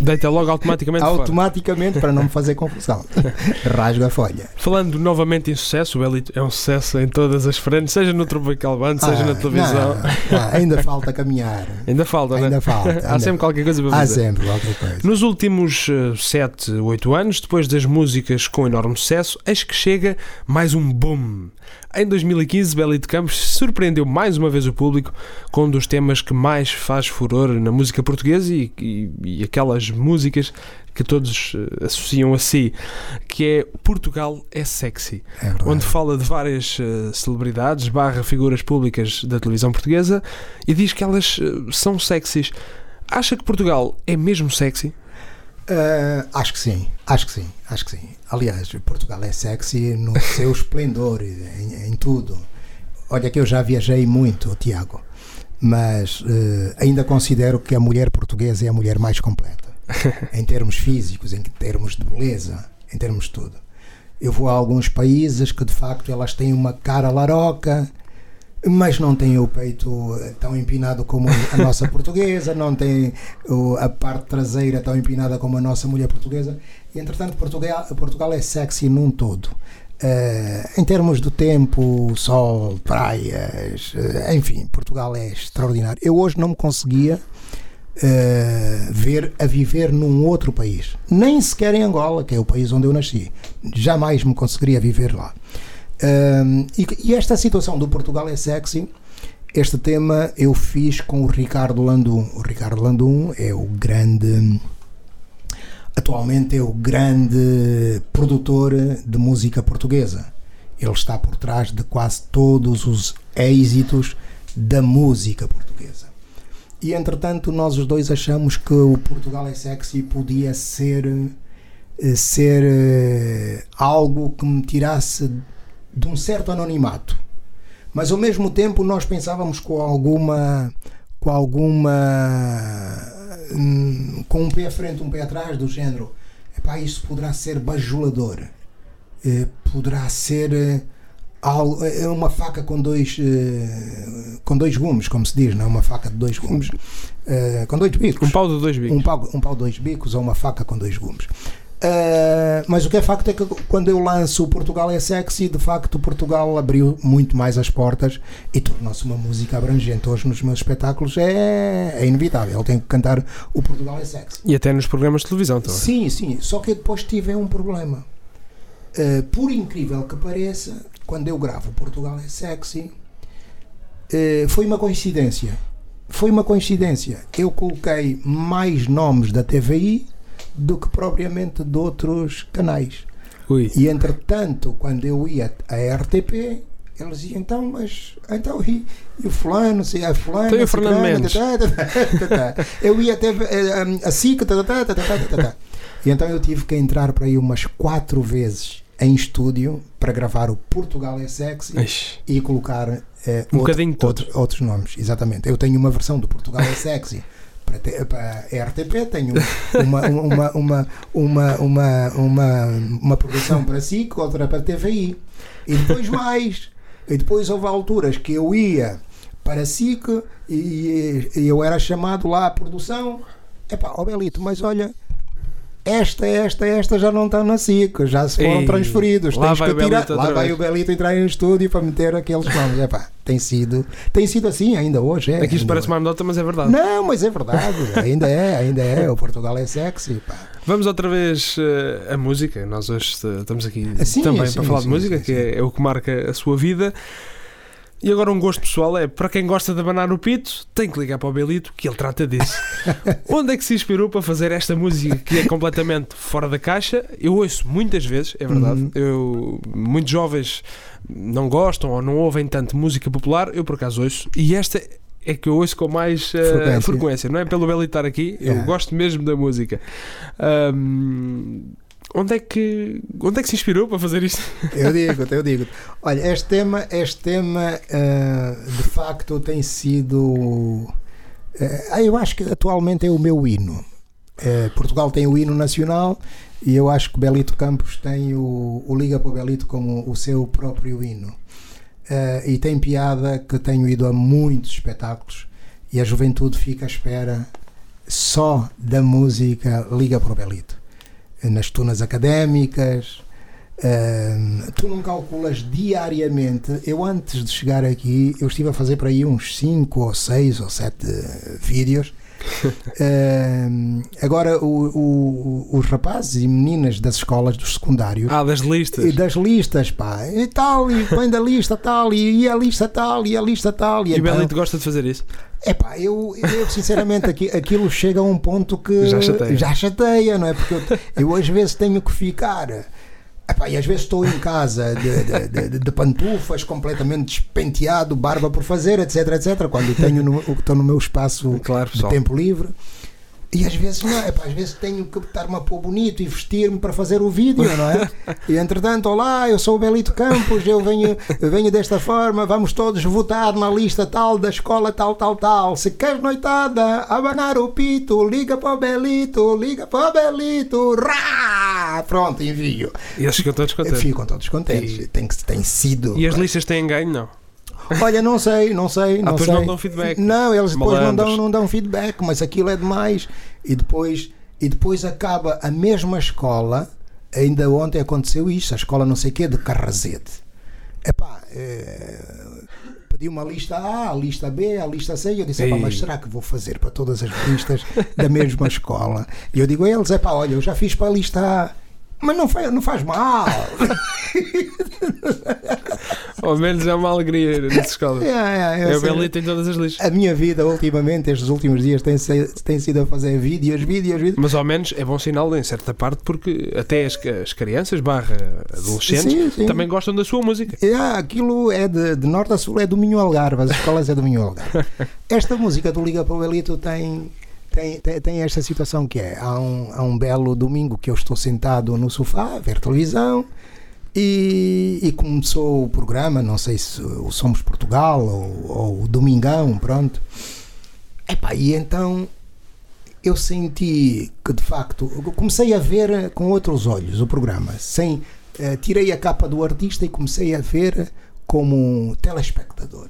Deita logo automaticamente Automaticamente, para não me fazer confusão. (laughs) Rasgo a folha. Falando novamente em sucesso, o Elite é um sucesso em todas as frentes, seja no Tropical Band, ah, seja na televisão. Não, não, ainda falta caminhar. (laughs) Ainda falta, ainda né? falta. Há sempre qualquer coisa para fazer. Há sempre qualquer coisa. Nos últimos 7, uh, 8 anos, depois das músicas com enorme sucesso, eis que chega mais um boom. Em 2015, Beli de Campos surpreendeu mais uma vez o público com um dos temas que mais faz furor na música portuguesa e, e, e aquelas músicas que todos uh, associam a si, que é Portugal é Sexy, é onde fala de várias uh, celebridades barra figuras públicas da televisão portuguesa e diz que elas uh, são sexys. Acha que Portugal é mesmo sexy? Uh, acho que sim, acho que sim, acho que sim. Aliás, Portugal é sexy no (laughs) seu esplendor, em, em, tudo. Olha que eu já viajei muito, Tiago, mas uh, ainda considero que a mulher portuguesa é a mulher mais completa. (laughs) em termos físicos, em termos de beleza, em termos de tudo. Eu vou a alguns países que de facto elas têm uma cara laroca, mas não tem o peito eh, tão empinado como a nossa (laughs) portuguesa, não tem a parte traseira tão empinada como a nossa mulher portuguesa. E, entretanto, Portugal, Portugal é sexy num todo. Uh, em termos do tempo, sol, praias, uh, enfim, Portugal é extraordinário. Eu hoje não me conseguia uh, ver a viver num outro país, nem sequer em Angola, que é o país onde eu nasci. Jamais me conseguiria viver lá. E, e, esta situação do Portugal é sexy, este tema eu fiz com o Ricardo Landum. O Ricardo Landum é o grande. Atualmente é o grande produtor de música portuguesa. Ele está por trás de quase todos os êxitos da música portuguesa. E entretanto, nós os dois achamos que o Portugal é sexy podia ser eh, ser eh, algo que me tirasse de um certo anonimato. Mas ao mesmo tempo nós pensávamos com alguma com alguma hum, com um pé à frente, um pé atrás do género, epá, isso poderá ser bajulador. Eh, poderá ser é uma faca com dois com dois gumes, como se diz, não é uma faca de dois gumes. com dois bicos. Um pau de dois bicos. Um pau, um pau de dois bicos ou uma faca com dois gumes. Uh, mas o que é facto é que quando eu lanço o Portugal é Sexy, de facto Portugal abriu muito mais as portas e tornou-se uma música abrangente. Hoje nos meus espetáculos é, é inevitável, eu tenho que cantar o Portugal é Sexy. E até nos programas de televisão também. Sim, sim, só que depois tive um problema. Uh, por incrível que pareça, quando eu gravo Portugal é Sexy, uh, foi uma coincidência. Foi uma coincidência. Eu coloquei mais nomes da TVI do que propriamente de outros canais. Ui. E entretanto, quando eu ia à RTP, eles diziam, então, mas então e, e o fulano, se a fulano, então, e o Fernando Mendes. eu ia até a SIC, e então eu tive que entrar para aí umas quatro vezes em estúdio para gravar o Portugal é Sexy e colocar eh, um outro, outro, outros nomes. Exatamente. Eu tenho uma versão do Portugal é Sexy para, para a RTP, tenho uma, uma, uma, uma, uma, uma, uma produção para SIC, outra para a TVI. E depois mais. E depois houve alturas que eu ia para SIC e, e eu era chamado lá à produção. Epá, ó oh Belito, mas olha, esta, esta, esta já não estão na SIC, já se foram Ei, transferidos. lá vai que o tirar, outra lá vai o Belito entrar em estúdio para meter aqueles nomes. Epá, tem sido, tem sido assim ainda hoje. É, Aqui isto parece uma anedota, mas é verdade. Não, mas é verdade, ainda é, ainda é. O Portugal é sexy. Pá. Vamos outra vez eh, a música. Nós hoje eh, estamos aqui também para falar de música, que é, é o que marca a sua vida. E agora um gosto pessoal é, para quem gosta de abanar o pito, tem que ligar para o Belito, que ele trata disso. (laughs) Onde é que se inspirou para fazer esta música que é completamente fora da caixa? Eu ouço muitas vezes, é verdade. Uhum. Eu, muitos jovens não gostam ou não ouvem tanto música popular, eu por acaso ouço. E esta é que eu ouço com mais eh, frequência. Frequência. não é pelo Belito estar aqui, eu Yeah. gosto mesmo da música. Ahm, onde, é que, onde é que se inspirou para fazer isto? Eu digo, eu digo. Olha, este tema, este tema ah, de facto tem sido. ah, eu acho que atualmente é o meu hino. Eh, Portugal tem o hino nacional e eu acho que Belito Campos tem o, o Liga para o Belito como o seu próprio hino. E tem piada que tenho ido a muitos espetáculos e a juventude fica à espera só da música Liga para o Belito. Eh, Nas tunas académicas, Ahm, tu não calculas diariamente. Eu antes de chegar aqui, eu estive a fazer para aí uns 5 ou 6 ou 7 vídeos. (laughs) Ahm, agora, o- o- os rapazes e meninas das escolas, dos secundários, Ah, das e listas. das listas, pá, e tal, e põe da lista tal, e, e a lista tal, e a lista tal. E, E o então, Belito gosta de fazer isso. Epá, eu, eu sinceramente aqui, aquilo chega a um ponto que Já chateia. já chateia, não é? Porque eu, eu às vezes tenho que ficar. Epá, e às vezes estou em casa de, de, de- de pantufas, completamente despenteado, barba por fazer, etc, etc. Quando tenho no, estou no meu espaço Claro, de tempo livre. E às vezes não, epá, às vezes tenho que estar-me a pôr bonito e vestir-me para fazer o vídeo, não é? (laughs) E entretanto, olá, eu sou o Belito Campos, eu venho, eu venho desta forma, vamos todos votar na lista tal da escola tal, tal, tal. Se queres noitada, abanar o pito, liga para o Belito, liga para o Belito, rá! Pronto, envio. E eles ficam todos contentes. Ficam todos contentes, E- tem, tem sido. E as listas têm ganho? Não. Olha, não sei, não sei. Ah, não depois sei. não dão feedback. Não, eles depois não dão, não dão feedback, mas aquilo é demais. E depois, e depois acaba a mesma escola. Ainda ontem aconteceu isto, a escola não sei o quê, de Carrazete. Epá, é, pedi uma lista A, a lista B, a lista C, e eu disse, mas será que vou fazer para todas as listas da mesma (laughs) escola? E eu digo a eles, epá, olha, eu já fiz para a lista A, mas não faz, não faz mal. (laughs) Ao menos é uma alegria nessa escola. É, o. Belito em todas as listas. A minha vida, ultimamente, estes últimos dias, tem, tem sido a fazer vídeos, vídeos, vídeos. Mas ao menos é bom sinal em certa parte porque até as, as crianças barra adolescentes Sim, sim. também gostam da sua música. É, aquilo é de, de norte a sul, é do Minho Algarve, as escolas é do Minho Algarve. (laughs) Esta música do Liga para o Belito tem, tem, tem, tem esta situação que é: há um, há um belo domingo que eu estou sentado no sofá a ver televisão. E, e começou o programa, não sei se Somos Portugal ou, ou o Domingão, pronto. Epá, e então eu senti que de facto comecei a ver com outros olhos o programa, sem eh, tirei a capa do artista e comecei a ver como telespectador.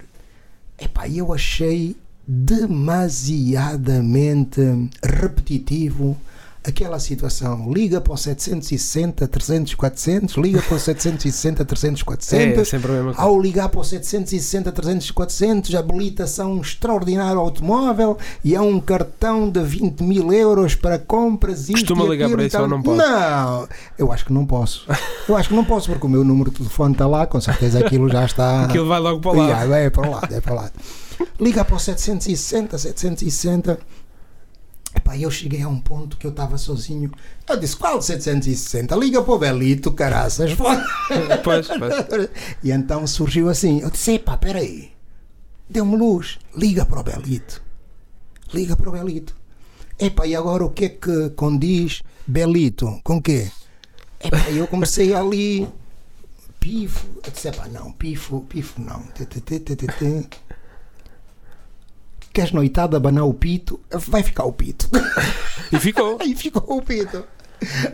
Epá, eu achei demasiadamente repetitivo aquela situação. Liga para o 760 300 400, liga para o 760 300 É, 400. sempre a mesma coisa. Ao ligar para o 760 300 400, habilitação extraordinário automóvel e é um cartão de 20 mil euros para compras. isto Costuma ligar para isso ou não pode? Não, eu acho que não posso. Eu acho que não posso porque o meu número de telefone está lá, com certeza aquilo já está. (laughs) Aquilo vai logo para lá. Yeah, é para lá, é para lá. Liga para o 760, 760. Epá, eu cheguei a um ponto que eu estava sozinho. Eu disse: qual 760? Liga para o Belito, caraças. (laughs) Pois, pois. E então surgiu assim. Eu disse: epá, peraí. Deu-me luz. Liga para o Belito. Liga para o Belito. Epá, e agora o que é que condiz Belito? Com quê? Epá, eu comecei ali. Pifo. Eu disse: epá, não, pifo, pifo não. Tê, tê, tê. Queres noitada abanar o pito? Vai ficar o pito. E ficou. (laughs) Aí ficou o pito.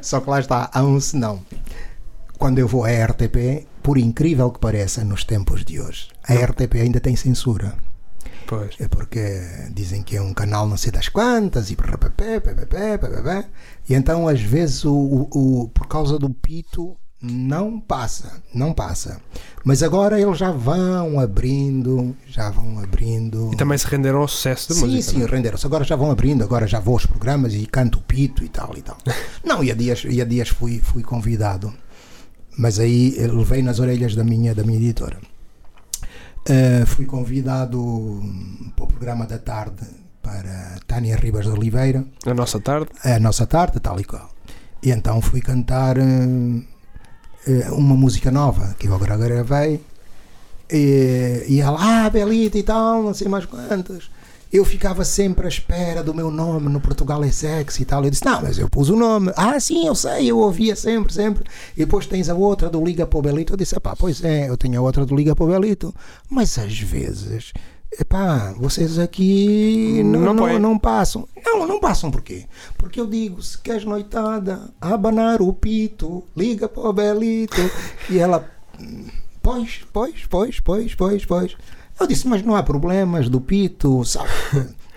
Só que lá está, há um senão. Quando eu vou à RTP, por incrível que pareça, nos tempos de hoje, a RTP ainda tem censura. Pois. É porque dizem que é um canal não sei das quantas e e então às vezes o, o, o- por causa do pito não passa, não passa. Mas agora eles já vão abrindo, já vão abrindo. E também se renderam ao sucesso da Sim, música. sim, não é? renderam-se. Agora já vão abrindo, agora já vou aos programas e canto o pito e tal e tal. (laughs) Não, e há dias, e há dias fui, fui convidado, mas aí levei nas orelhas da minha, da minha editora. Eh, fui convidado hum, para o programa da tarde para Tânia Ribas de Oliveira, A nossa tarde. a nossa tarde, tal e qual. E então fui cantar eh, uma música nova que eu agora gravei. E, e ela, ah, Belita e tal, não sei mais quantas. Eu ficava sempre à espera do meu nome no Portugal é sexy e tal. Eu disse, não, mas eu pus o nome. Ah, sim, eu sei, eu ouvia sempre, sempre. E depois tens a outra do Liga para o Belito. Eu disse, pá, pois é, eu tenho a outra do Liga para o Belito. Mas às vezes, epá, vocês aqui não, Não não, não passam. Não, não passam porquê? Porque eu digo, se queres noitada, abanar o pito, liga para o Belito. E ela, pois, pois, pois, pois, pois, pois. Eu disse, mas não há problemas do pito, sabe?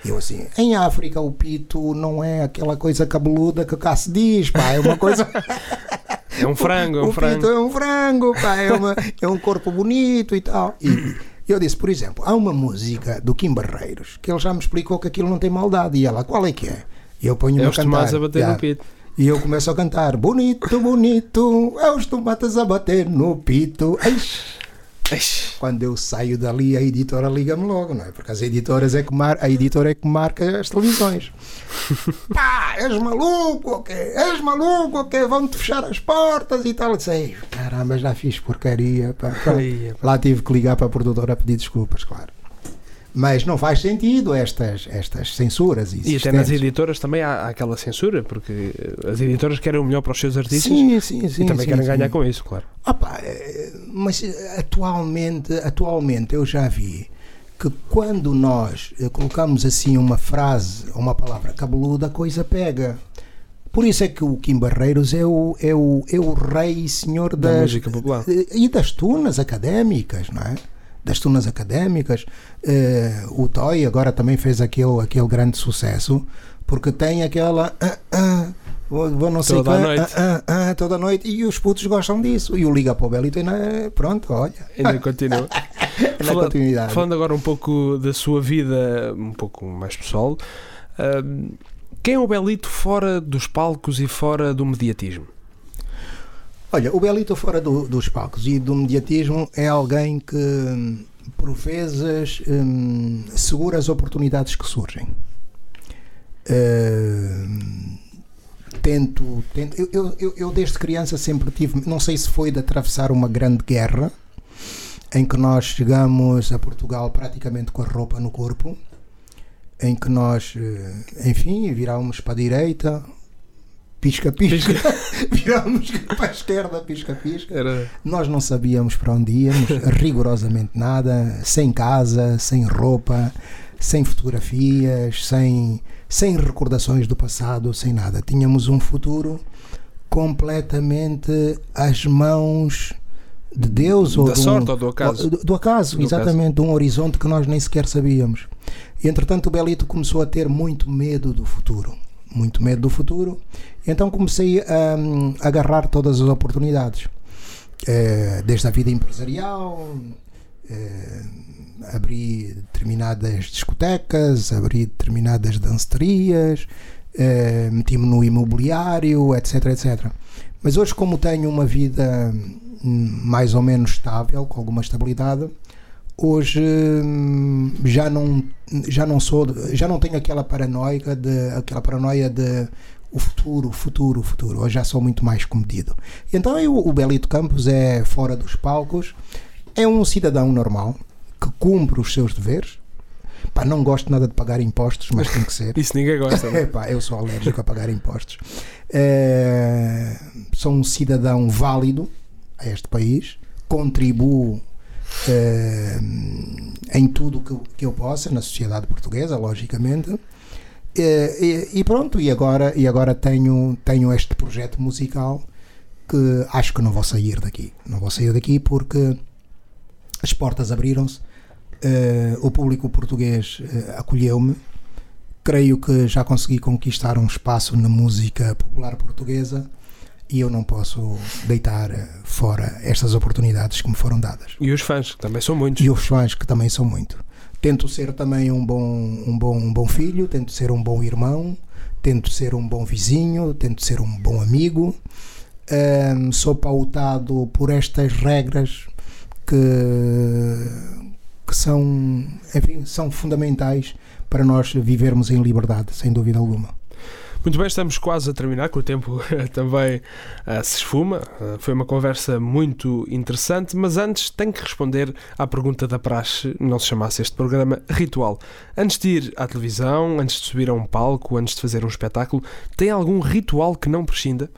Eu assim, em África o pito não é aquela coisa cabeluda que cá se diz, pá, é uma coisa... (laughs) É um frango, é um o frango. pito é um frango, pá, é, uma- é um corpo bonito e tal. E eu disse, por exemplo, há uma música do Kim Barreiros que ele já me explicou que aquilo não tem maldade. E ela, qual é que é? E eu ponho-me É a os cantar. tomates a bater Já. no pito. E eu começo a cantar Bonito, bonito, é os tomates a bater no pito Eish. Eish. Quando eu saio dali a editora liga-me logo, não é? Porque as editoras é que mar... a editora é que marca as televisões (laughs) Pá, és maluco quê? És maluco quê? Vão-te fechar as portas e tal Eu disse, "Ei, caramba, já fiz porcaria pá. Lá tive que ligar para a produtora a pedir desculpas, claro mas não faz sentido estas, estas censuras E até nas editoras também há, há aquela censura, porque as editoras querem o melhor para os seus artistas Sim, sim, sim. e também querem ganhar com isso, claro. Pá, eh, mas eh, atualmente, atualmente eu já vi que quando nós eh, colocamos assim uma frase ou uma palavra cabeluda, a coisa pega. Por isso é que o Kim Barreiros é o, é o, é o rei e senhor Da das, música popular. eh, e das tunas académicas, não é? Das tunas académicas. Eh, o Toy agora também fez aquele, aquele grande sucesso porque tem aquela. ah, ah, vou, não sei Toda a quã, noite. ah, ah, ah, toda a noite e os putos gostam disso. E o Liga para o Belito ainda. Pronto, olha. Ainda continua. (laughs) Na Fala- continuidade. Falando agora um pouco da sua vida, um pouco mais pessoal, ahm, quem é o Belito fora dos palcos e fora do mediatismo? Olha, o Belito fora do- dos palcos e do mediatismo é alguém que, hum, vezes, hum, segura as oportunidades que surgem. Hum, tento, tento eu, eu- eu, desde criança sempre tive, não sei se foi de atravessar uma grande guerra em que nós chegamos a Portugal praticamente com a roupa no corpo, em que nós, eh, enfim, virávamos para a direita, pisca-pisca, (laughs) virávamos para a esquerda, pisca-pisca. Era Nós não sabíamos para onde íamos, (laughs) rigorosamente nada, sem casa, sem roupa, sem fotografias, sem, sem recordações do passado, sem nada. Tínhamos um futuro completamente às mãos de Deus ou da de um- sorte ou do acaso? do, do acaso, Do exatamente, de um horizonte que nós nem sequer sabíamos. E entretanto o Belito começou a ter muito medo do futuro. Muito medo do futuro. Então comecei a hum, agarrar todas as oportunidades. Eh, desde a vida empresarial, eh, abri determinadas discotecas, abri determinadas danceterias, eh, meti-me no imobiliário, etc, etc. Mas hoje, como tenho uma vida hum, mais ou menos estável, com alguma estabilidade, hoje hum, já não já não sou já não tenho aquela paranoia de aquela paranoia de o futuro, o futuro, o futuro. Hoje já sou muito mais comedido. Então eu, o Belito Campos é fora dos palcos, é um cidadão normal que cumpre os seus deveres. Pá, não gosto nada de pagar impostos, mas tem que ser. (laughs) Isso ninguém gosta. é? Epá, eu sou alérgico a pagar impostos. Eh, sou um cidadão válido a este país, contribuo em tudo o que, que eu possa na sociedade portuguesa, logicamente. Eh, e, e pronto, e agora, e agora tenho, tenho este projeto musical que acho que não vou sair daqui. Não vou sair daqui porque as portas abriram-se Uh, o público português uh, acolheu-me. Creio que já consegui conquistar um espaço na música popular portuguesa e eu não posso deitar fora estas oportunidades que me foram dadas. E os fãs, que também são muitos. E os fãs, que também são muito. Tento ser também um bom, um bom, um bom filho, tento ser um bom irmão, tento ser um bom vizinho, tento ser um bom amigo. Um, sou pautado por estas regras que, que são, enfim, são fundamentais para nós vivermos em liberdade, sem dúvida alguma. Muito bem, estamos quase a terminar, que o tempo (laughs) também uh, se esfuma. Uh, foi uma conversa muito interessante, mas antes tenho que responder à pergunta da praxe, não se chamasse este programa ritual. Antes de ir à televisão, antes de subir a um palco, antes de fazer um espetáculo, tem algum ritual que não prescinda?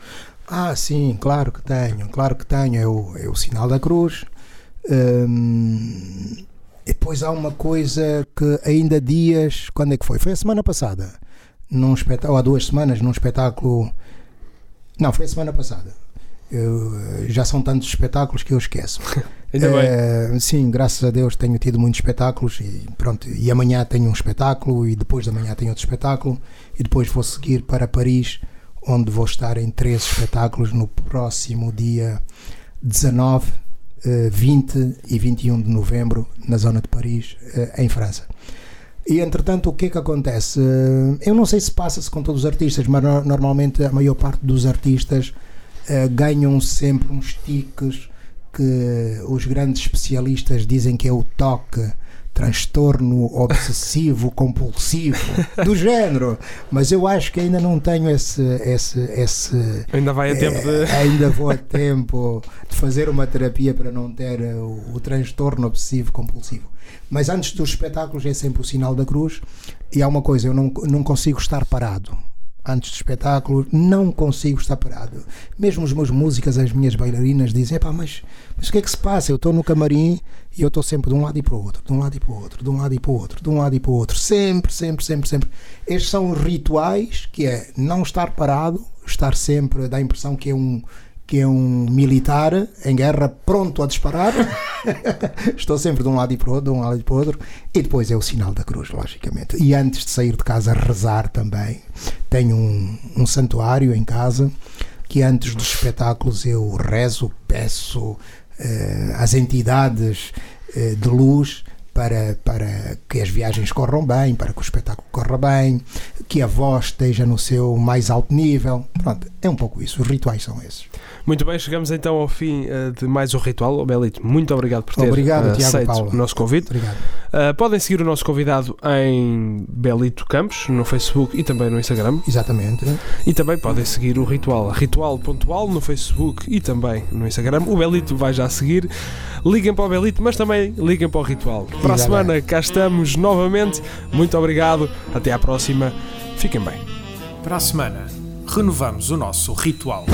Ah, sim, claro que tenho, claro que tenho. É o, é o sinal da cruz, Hum, e depois há uma coisa que ainda dias, quando é que foi? Foi a semana passada, num espetáculo, há duas semanas, num espetáculo. Não, foi a semana passada. Eu, já são tantos espetáculos que eu esqueço. (laughs) Ainda é, bem. Sim, graças a Deus tenho tido muitos espetáculos e pronto. E amanhã tenho um espetáculo e depois da manhã tenho outro espetáculo e depois vou seguir para Paris, onde vou estar em três espetáculos no próximo dia 19 20 eh, e 21 de novembro na zona de Paris, eh, em França. E entretanto, o que é que acontece? Eh, eu não sei se passa-se com todos os artistas, mas normalmente a maior parte dos artistas ganham sempre uns tiques que os grandes especialistas dizem que é o toque transtorno obsessivo compulsivo do género. Mas eu acho que ainda não tenho esse esse esse ainda vai a tempo de é, ainda vou a tempo de fazer uma terapia para não ter o, o transtorno obsessivo compulsivo. Mas antes dos espetáculos é sempre o sinal da cruz. E há uma coisa eu não não consigo estar parado antes do espetáculo, não consigo estar parado. Mesmo as minhas músicas, as minhas bailarinas dizem: pá, mas, mas o que é que se passa? Eu estou no camarim e eu estou sempre de um lado e para o outro, de um lado e para o outro, de um lado e para o outro, de um lado e para o outro, sempre, sempre, sempre, sempre. Estes são rituais que é não estar parado, estar sempre, dá a impressão que é um que é um militar em guerra pronto a disparar. (laughs) Estou sempre de um lado e para o outro, de um lado e para o outro. E depois é o sinal da cruz, logicamente. E antes de sair de casa, rezar também. Tenho um, um santuário em casa que antes dos espetáculos eu rezo, peço eh, às entidades eh, de luz para, para que as viagens corram bem, para que o espetáculo corra bem, que a voz esteja no seu mais alto nível. Pronto, é um pouco isso. Os rituais são esses. Muito bem, chegamos então ao fim uh, de mais um ritual. Oh, Belito, muito obrigado por ter obrigado, uh, aceito Paulo. o nosso convite. Obrigado. Uh, podem seguir o nosso convidado em Belito Campos, no Facebook e também no Instagram. Exatamente. E também podem seguir o Ritual, Ritual Pontual, no Facebook e também no Instagram. O Belito vai já seguir. Liguem para o Belito, mas também liguem para o Ritual. Para a semana cá estamos novamente. Muito obrigado. Até à próxima. Fiquem bem. Para a semana, renovamos o nosso ritual.